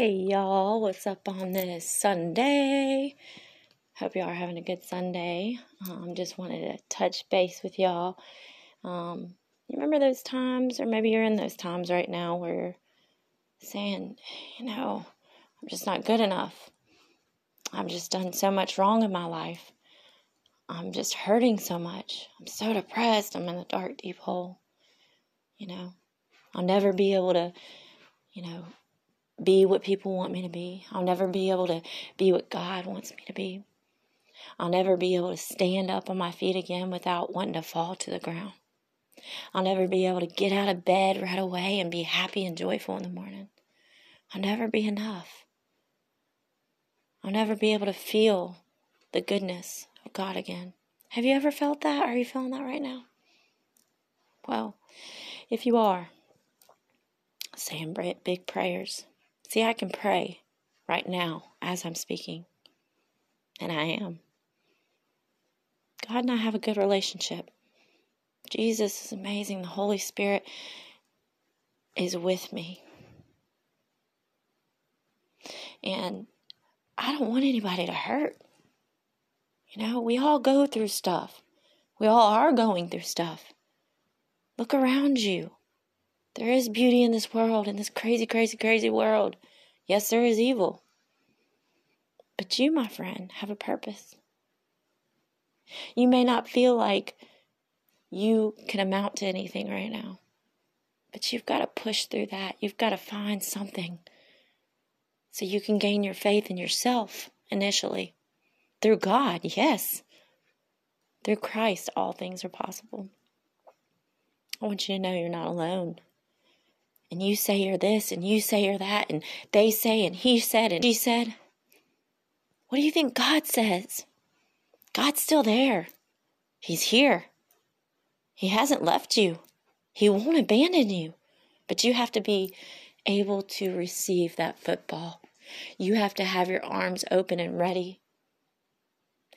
Hey y'all, what's up on this Sunday? Hope y'all are having a good Sunday. Um, just wanted to touch base with y'all. Um, you remember those times, or maybe you're in those times right now where you're saying, you know, I'm just not good enough. I've just done so much wrong in my life. I'm just hurting so much. I'm so depressed. I'm in a dark, deep hole. You know, I'll never be able to, you know, be what people want me to be. I'll never be able to be what God wants me to be. I'll never be able to stand up on my feet again without wanting to fall to the ground. I'll never be able to get out of bed right away and be happy and joyful in the morning. I'll never be enough. I'll never be able to feel the goodness of God again. Have you ever felt that? Are you feeling that right now? Well, if you are, saying big prayers. See, I can pray right now as I'm speaking, and I am. God and I have a good relationship. Jesus is amazing. The Holy Spirit is with me. And I don't want anybody to hurt. You know, we all go through stuff. We all are going through stuff. Look around you. There is beauty in this world, in this crazy, crazy, crazy world. Yes, there is evil. But you, my friend, have a purpose. You may not feel like you can amount to anything right now, but you've got to push through that. You've got to find something so you can gain your faith in yourself initially. Through God, yes. Through Christ, all things are possible. I want you to know you're not alone. And you say you're this, and you say you're that, and they say, and he said, and she said. What do you think God says? God's still there. He's here. He hasn't left you. He won't abandon you. But you have to be able to receive that football. You have to have your arms open and ready.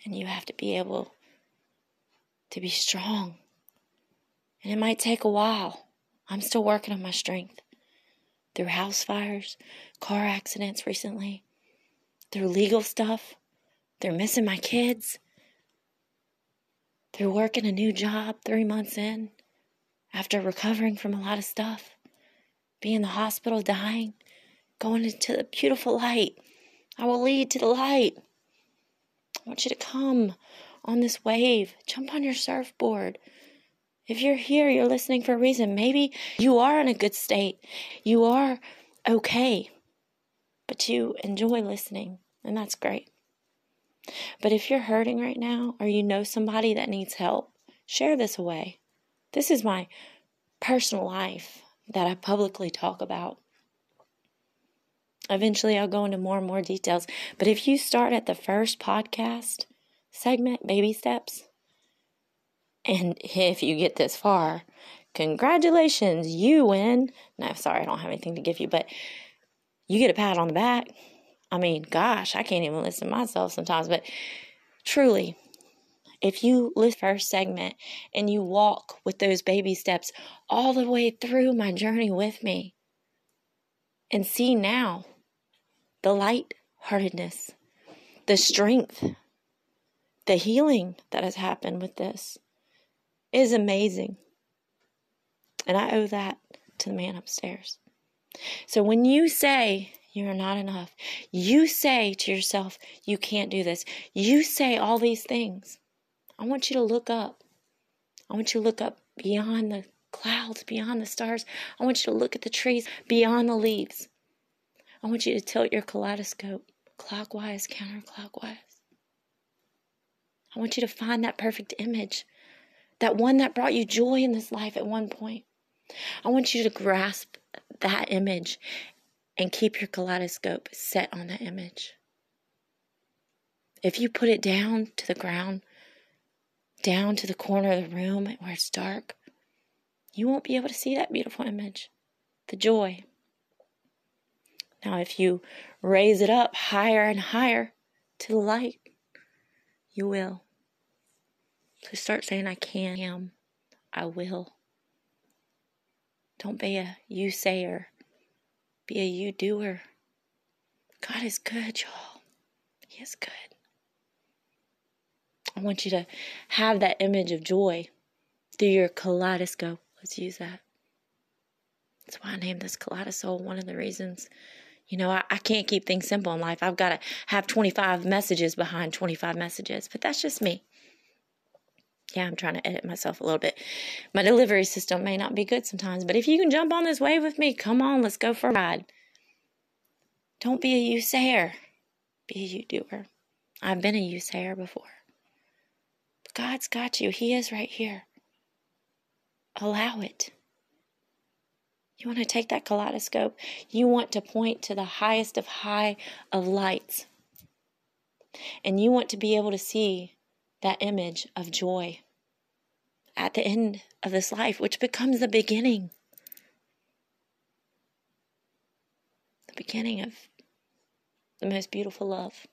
And you have to be able to be strong. And it might take a while. I'm still working on my strength. Through house fires, car accidents recently, through legal stuff, through missing my kids, through working a new job three months in, after recovering from a lot of stuff, being in the hospital dying, going into the beautiful light. I will lead to the light. I want you to come on this wave, jump on your surfboard. If you're here, you're listening for a reason. Maybe you are in a good state, you are okay, but you enjoy listening, and that's great. But if you're hurting right now or you know somebody that needs help, share this away. This is my personal life that I publicly talk about. Eventually, I'll go into more and more details. But if you start at the first podcast segment, Baby Steps, and if you get this far, congratulations, you win. No, sorry, I don't have anything to give you, but you get a pat on the back. I mean, gosh, I can't even listen to myself sometimes, but truly, if you list first segment and you walk with those baby steps all the way through my journey with me and see now the light heartedness, the strength, the healing that has happened with this is amazing. And I owe that to the man upstairs. So when you say you are not enough. You say to yourself, you can't do this. You say all these things. I want you to look up. I want you to look up beyond the clouds, beyond the stars. I want you to look at the trees, beyond the leaves. I want you to tilt your kaleidoscope clockwise, counterclockwise. I want you to find that perfect image, that one that brought you joy in this life at one point. I want you to grasp that image and keep your kaleidoscope set on that image. If you put it down to the ground, down to the corner of the room where it's dark, you won't be able to see that beautiful image, the joy. Now, if you raise it up higher and higher to the light, you will. So start saying, I can, am, I will. Don't be a you sayer be a you doer. God is good, y'all. He is good. I want you to have that image of joy through your kaleidoscope. Let's use that. That's why I named this Kaleidoscope. One of the reasons, you know, I, I can't keep things simple in life. I've got to have 25 messages behind 25 messages, but that's just me. Yeah, I'm trying to edit myself a little bit. My delivery system may not be good sometimes, but if you can jump on this wave with me, come on, let's go for a ride. Don't be a you sayer, be a you doer. I've been a you sayer before. But God's got you, He is right here. Allow it. You want to take that kaleidoscope. You want to point to the highest of high of lights. And you want to be able to see that image of joy at the end of this life, which becomes the beginning. The beginning of the most beautiful love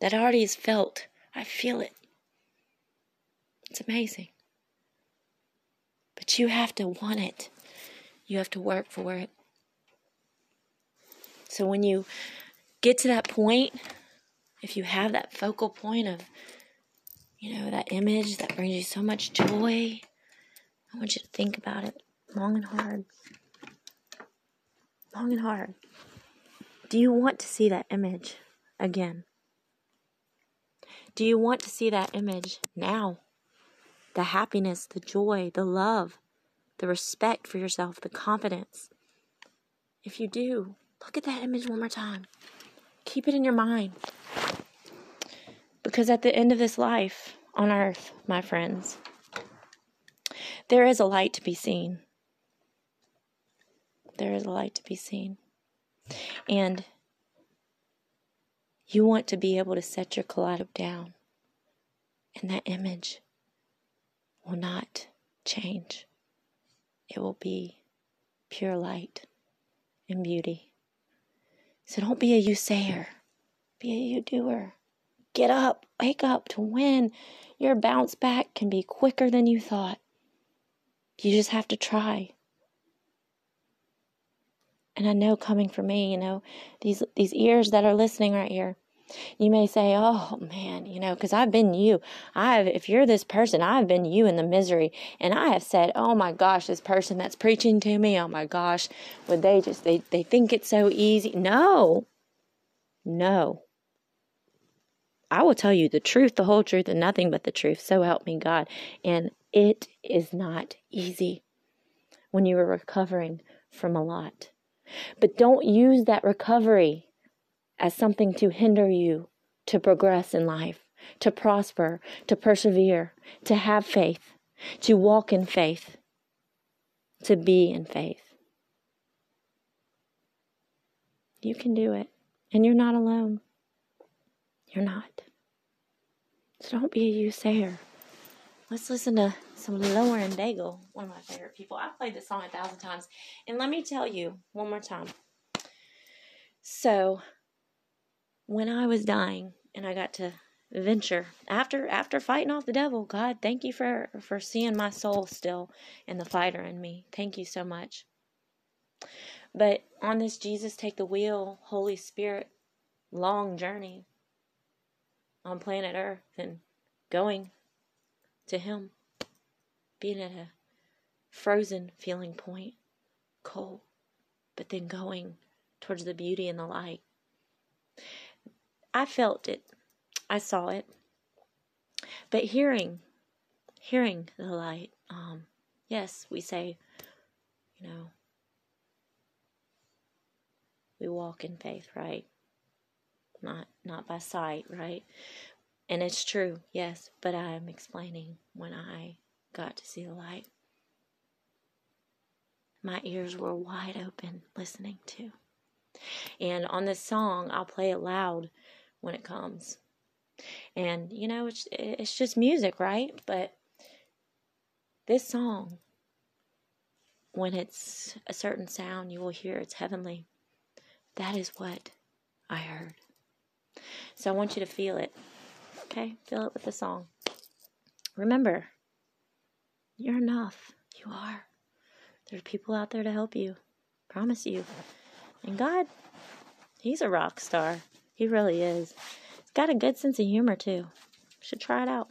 that already is felt. I feel it. It's amazing. But you have to want it. You have to work for it. So when you get to that point, if you have that focal point of, you know, that image that brings you so much joy, I want you to think about it long and hard. Long and hard. Do you want to see that image again? Do you want to see that image now? The happiness, the joy, the love, the respect for yourself, the confidence. If you do, look at that image one more time. Keep it in your mind. Because at the end of this life on earth, my friends, there is a light to be seen. There is a light to be seen. And you want to be able to set your kaleidoscope down, and that image will not change it will be pure light and beauty. So don't be a you sayer, be a you doer. Get up, wake up to win. Your bounce back can be quicker than you thought. You just have to try. And I know coming from me, you know, these these ears that are listening right here, you may say, "Oh man, you know, because I've been you. I've if you're this person, I've been you in the misery, and I have said, "Oh my gosh, this person that's preaching to me, oh my gosh, would they just they they think it's so easy?" No. No. I will tell you the truth, the whole truth, and nothing but the truth. So help me God. And it is not easy when you are recovering from a lot. But don't use that recovery as something to hinder you to progress in life, to prosper, to persevere, to have faith, to walk in faith, to be in faith. You can do it, and you're not alone. You're not. So don't be a you sayer. Let's listen to some Lauren Daigle, one of my favorite people. I've played this song a thousand times. And let me tell you one more time. So, when I was dying and I got to venture after after fighting off the devil, God, thank you for for seeing my soul still and the fighter in me. Thank you so much. But on this Jesus take the wheel, Holy Spirit long journey on planet Earth and going to him being at a frozen feeling point, cold, but then going towards the beauty and the light. I felt it. I saw it. But hearing, hearing the light, um, yes, we say, you know, we walk in faith, right? Not not by sight, right? And it's true, yes, but I'm explaining when I got to see the light. My ears were wide open listening to. And on this song, I'll play it loud when it comes. And you know, it's it's just music, right? But this song when it's a certain sound you will hear it's heavenly. That is what I heard. So I want you to feel it. Okay? Feel it with the song. Remember, you're enough. You are. There are people out there to help you. Promise you. And God, He's a rock star. He really is. He's got a good sense of humor, too. Should try it out.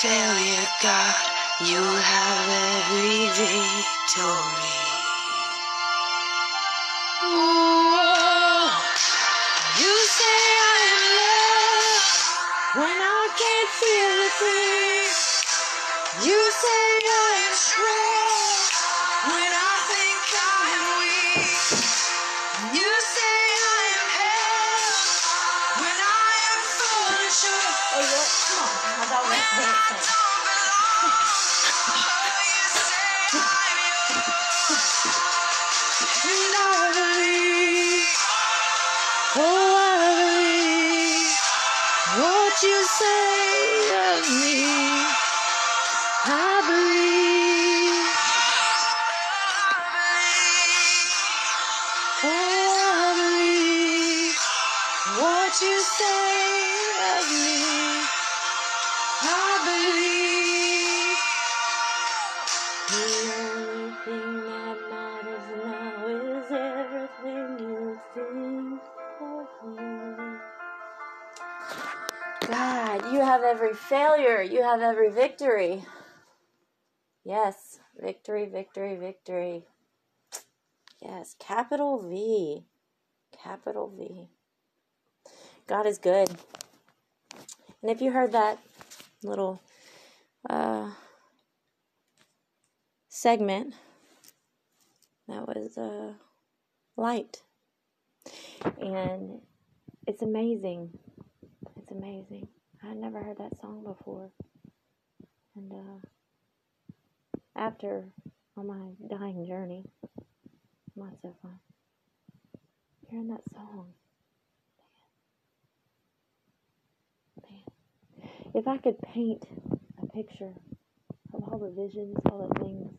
failure, God, you have every victory. Ooh, you say I am loved when I can't feel a thing. failure, you have every victory. Yes, victory, victory, victory. Yes, capital V. Capital V. God is good. And if you heard that little uh, segment, that was uh, light. And it's amazing. It's amazing. I had never heard that song before. And uh, after on my dying journey, not so fun. Hearing that song, man, man. If I could paint a picture of all the visions, all the things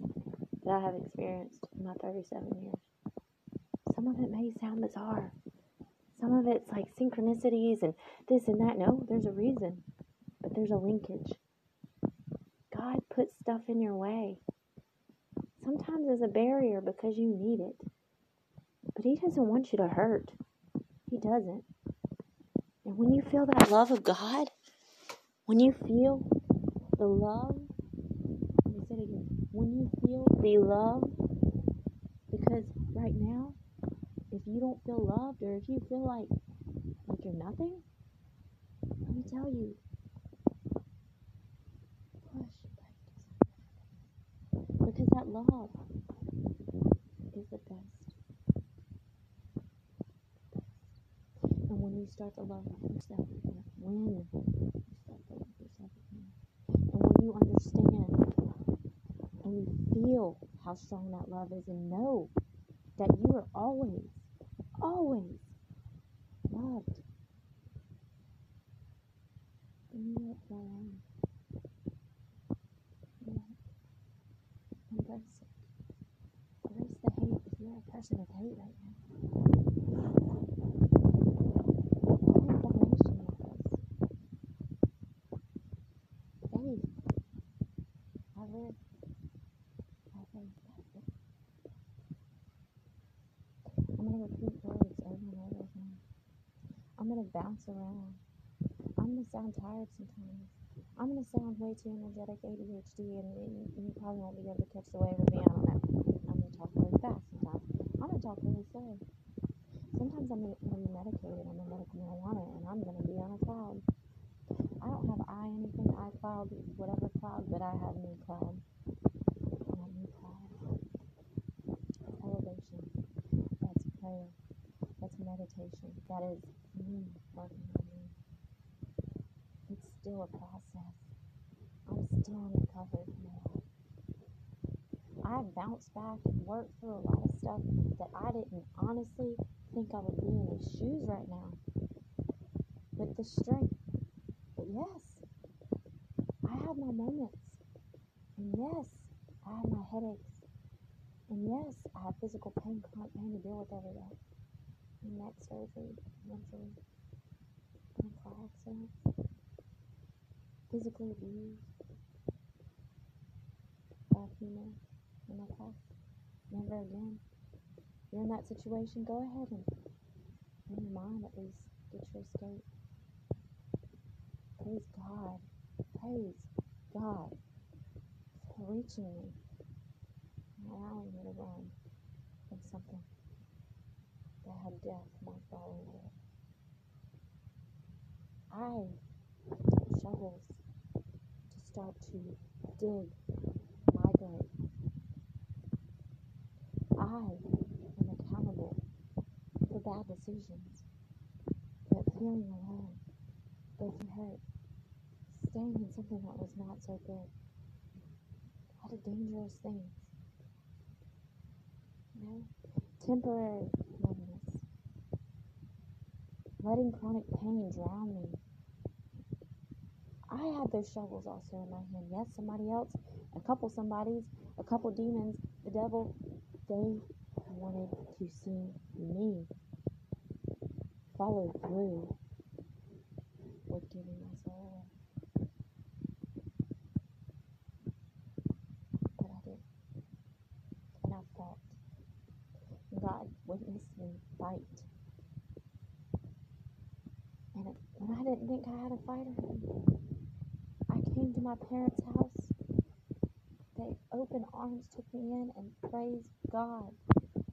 that I have experienced in my 37 years, some of it may sound bizarre. Some of it's like synchronicities and this and that. No, there's a reason, but there's a linkage. God puts stuff in your way. Sometimes as a barrier because you need it. But He doesn't want you to hurt. He doesn't. And when you feel that love of God, when you feel the love, let me say it again. When you feel the love, because right now, you don't feel loved or if you feel like like you're nothing, let me tell you, because that love is the best. And when you start to love yourself when you start to love yourself and when you understand and you feel how strong that love is, and know that you are always, always loved, let go on. You embrace it. Erase the hate if you're a person of hate right now. I have formation with this. Faith. I live by faith. That's it. I'm gonna repeat words over and over again. I'm bounce around. I'm gonna sound tired sometimes. I'm gonna sound way too energetic, ADHD, and, and you probably won't be able to catch the wave with me. I don't know. I'm gonna talk really fast sometimes. I'm gonna talk really slow. Sometimes I'm gonna be medicated. I'm on medical marijuana, and I'm gonna be on a cloud. I don't have I anything, I cloud, whatever cloud, but I have me cloud. I have me cloud. That's elevation. That's prayer. That's meditation. That is me working on me. It's still a process. I'm still recovery from. I've bounced back and worked through a lot of stuff that I didn't honestly think I would be in these shoes right now. With the strength. But yes, I have my moments. And yes, I have my headaches. And yes, I have physical pain, chronic pain to deal with every day. Neck surgery, eventually. And car accidents. Physically abused by in my past. Never again. You're in that situation, go ahead and in your mind at least get your escape. Praise God. Praise God for reaching me and allowing me to run from something had death all over it. I took shovels to start to dig my grave. I am accountable for bad decisions, but feeling alone, getting hurt, staying in something that was not so good. A lot of dangerous things, you know? Temporary letting chronic pain drown me. I had those shovels also in my hand. Yes, somebody else, a couple somebodies, a couple demons, the devil, they wanted to see me follow through with giving my soul away. But I did. And I fought. God witnessed me fight. And it, when I didn't think I had a fighter, I came to my parents' house. They open arms took me in and praised God.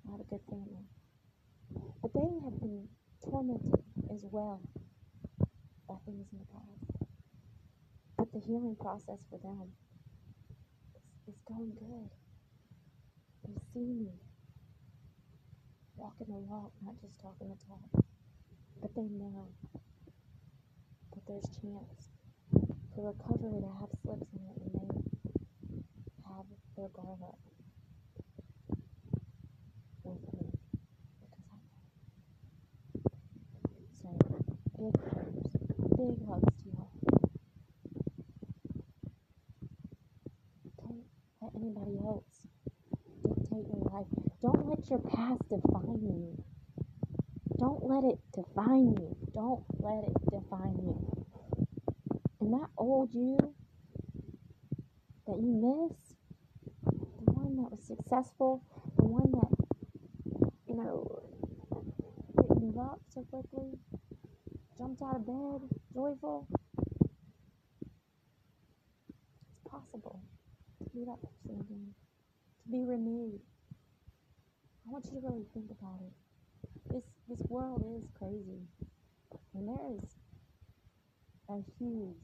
I had a good family. But they have been tormented as well by things in the past. But the healing process for them is, is going good. They see me walking the walk, not just talking the talk. But they know there's chance for recovery to have slips in it and they have their guard up with me because I know. So, big prayers, big hugs to y'all. Don't let anybody else dictate your life. Don't let your past define you. Don't let it define you. Don't let it define you. And that old you that you miss, the one that was successful, the one that, you know, didn't give up so quickly, jumped out of bed, joyful. It's possible to be that person again, to be renewed. I want you to really think about it. This this world is crazy, and there is a huge,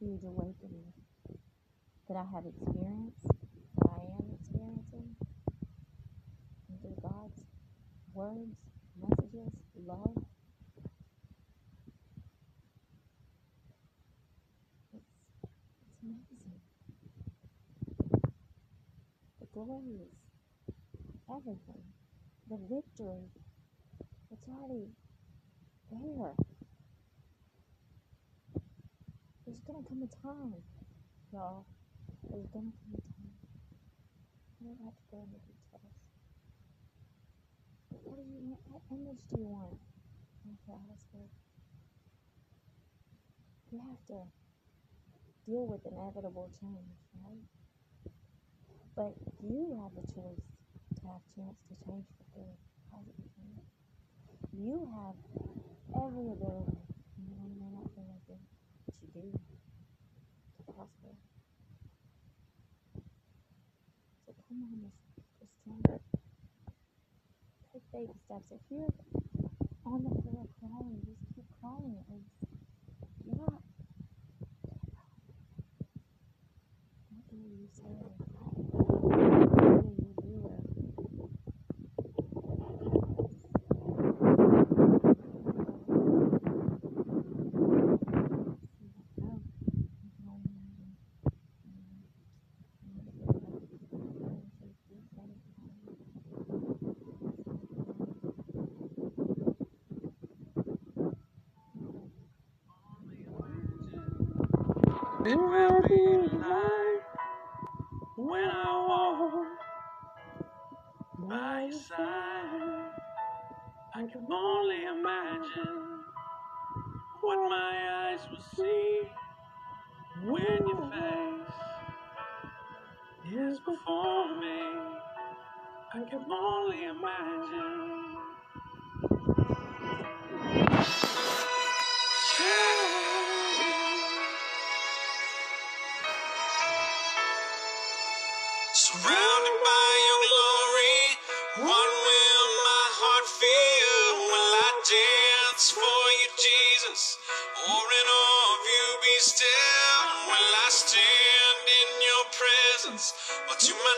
huge awakening that I have experienced, that I am experiencing, and through God's words, messages, love. It's it's amazing. The glory is everything. The victory, it's already there. There's gonna come a time, y'all. There's gonna come a time. I don't have to go into details. What do you want? What image do you want? We have to deal with inevitable change, right? But you have the choice to have chance to change for good. You have every ability, even though you may not feel like it, but you do prosper. So come on this journey. Take baby steps. If you're on the floor crying, just keep at least. You're not what do you say? What do you do? It will be like when I walk by your side. I can only imagine what my eyes will see when your face is before me. I can only imagine. Presence? Or to my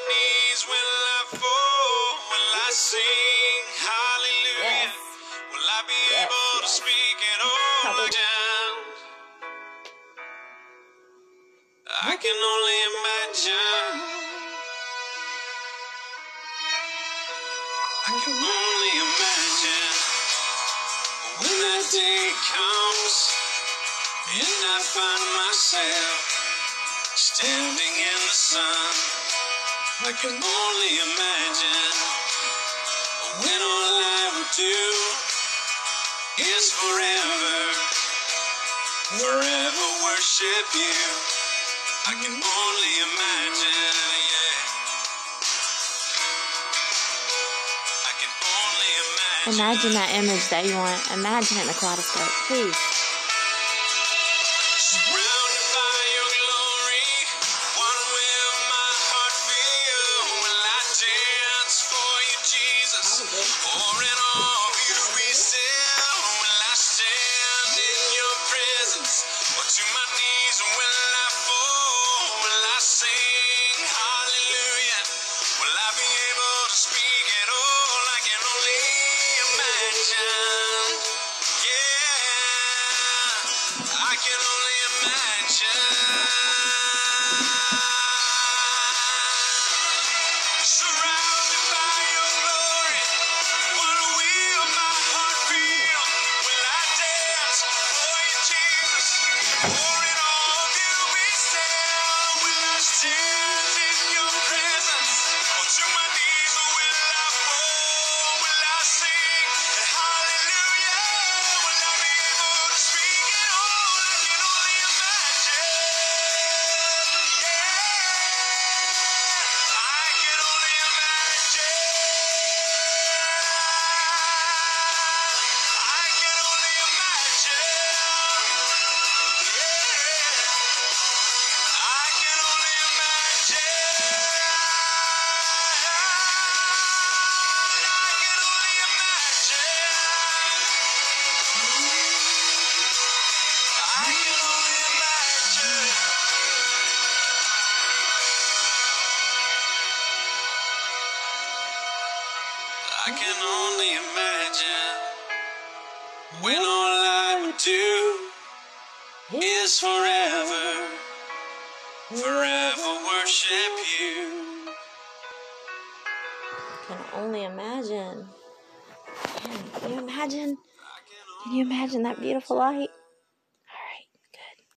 standing in the sun. I can only imagine when all I do is forever, forever worship you. I can only imagine, yeah. Only imagine. Imagine that image that you want. Imagine it in the kaleidoscope, please. Able imagine. Can you imagine that beautiful light?